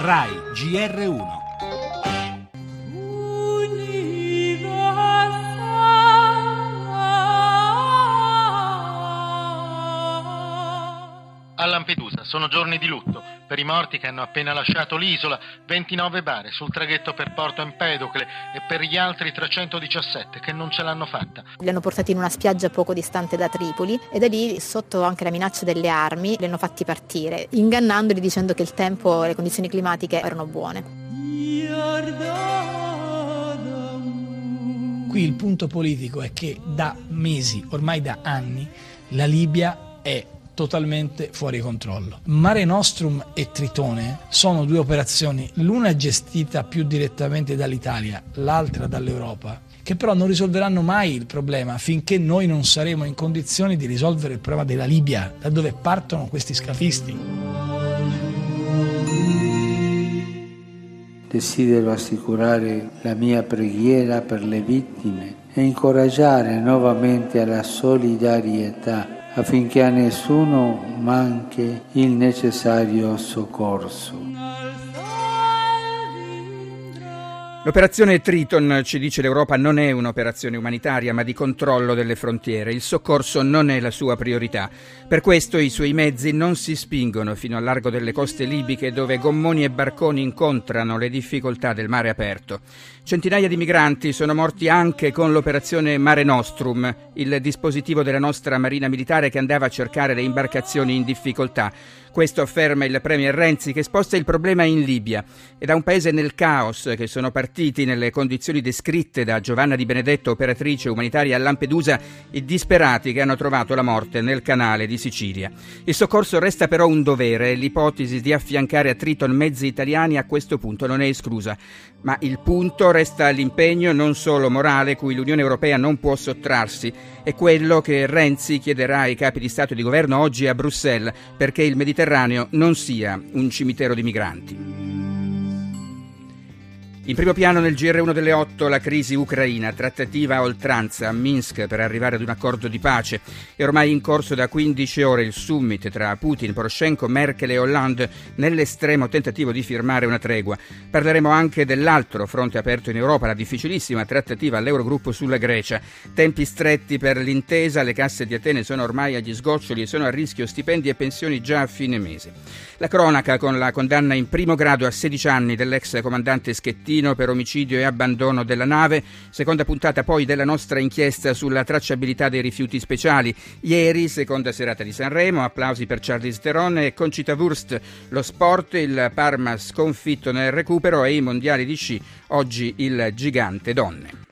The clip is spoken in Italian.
RAI GR1. A Lampedusa sono giorni di lutto per i morti che hanno appena lasciato l'isola, 29 bare sul traghetto per Porto Empedocle e per gli altri 317 che non ce l'hanno fatta. Li hanno portati in una spiaggia poco distante da Tripoli e da lì, sotto anche la minaccia delle armi, li hanno fatti partire, ingannandoli dicendo che il tempo e le condizioni climatiche erano buone. Qui il punto politico è che da mesi, ormai da anni, la Libia è totalmente fuori controllo. Mare Nostrum e Tritone sono due operazioni, l'una gestita più direttamente dall'Italia, l'altra dall'Europa, che però non risolveranno mai il problema finché noi non saremo in condizioni di risolvere il problema della Libia, da dove partono questi scafisti. Desidero assicurare la mia preghiera per le vittime e incoraggiare nuovamente alla solidarietà affinché a nessuno manchi il necessario soccorso. L'operazione Triton, ci dice l'Europa, non è un'operazione umanitaria ma di controllo delle frontiere. Il soccorso non è la sua priorità. Per questo i suoi mezzi non si spingono fino al largo delle coste libiche dove gommoni e barconi incontrano le difficoltà del mare aperto. Centinaia di migranti sono morti anche con l'operazione Mare Nostrum, il dispositivo della nostra Marina Militare che andava a cercare le imbarcazioni in difficoltà. Questo afferma il Premier Renzi che sposta il problema in Libia e da un paese nel caos che sono partiti nelle condizioni descritte da Giovanna Di Benedetto, operatrice umanitaria a Lampedusa, i disperati che hanno trovato la morte nel canale di Sicilia. Il soccorso resta però un dovere e l'ipotesi di affiancare a Triton mezzi italiani a questo punto non è esclusa. Ma il punto resta l'impegno non solo morale cui l'Unione Europea non può sottrarsi, è quello che Renzi chiederà ai capi di Stato e di Governo oggi a Bruxelles perché il Mediterraneo non sia un cimitero di migranti. In primo piano nel GR1 delle 8 la crisi ucraina, trattativa a oltranza a Minsk per arrivare ad un accordo di pace. È ormai in corso da 15 ore il summit tra Putin, Poroshenko, Merkel e Hollande nell'estremo tentativo di firmare una tregua. Parleremo anche dell'altro fronte aperto in Europa, la difficilissima trattativa all'Eurogruppo sulla Grecia. Tempi stretti per l'intesa, le casse di Atene sono ormai agli sgoccioli e sono a rischio stipendi e pensioni già a fine mese. La cronaca con la condanna in primo grado a 16 anni dell'ex comandante Schettino Torino per omicidio e abbandono della nave, seconda puntata poi della nostra inchiesta sulla tracciabilità dei rifiuti speciali. Ieri, seconda serata di Sanremo, applausi per Charlize Theron e Concita Wurst, lo sport, il Parma sconfitto nel recupero e i mondiali di sci, oggi il gigante donne.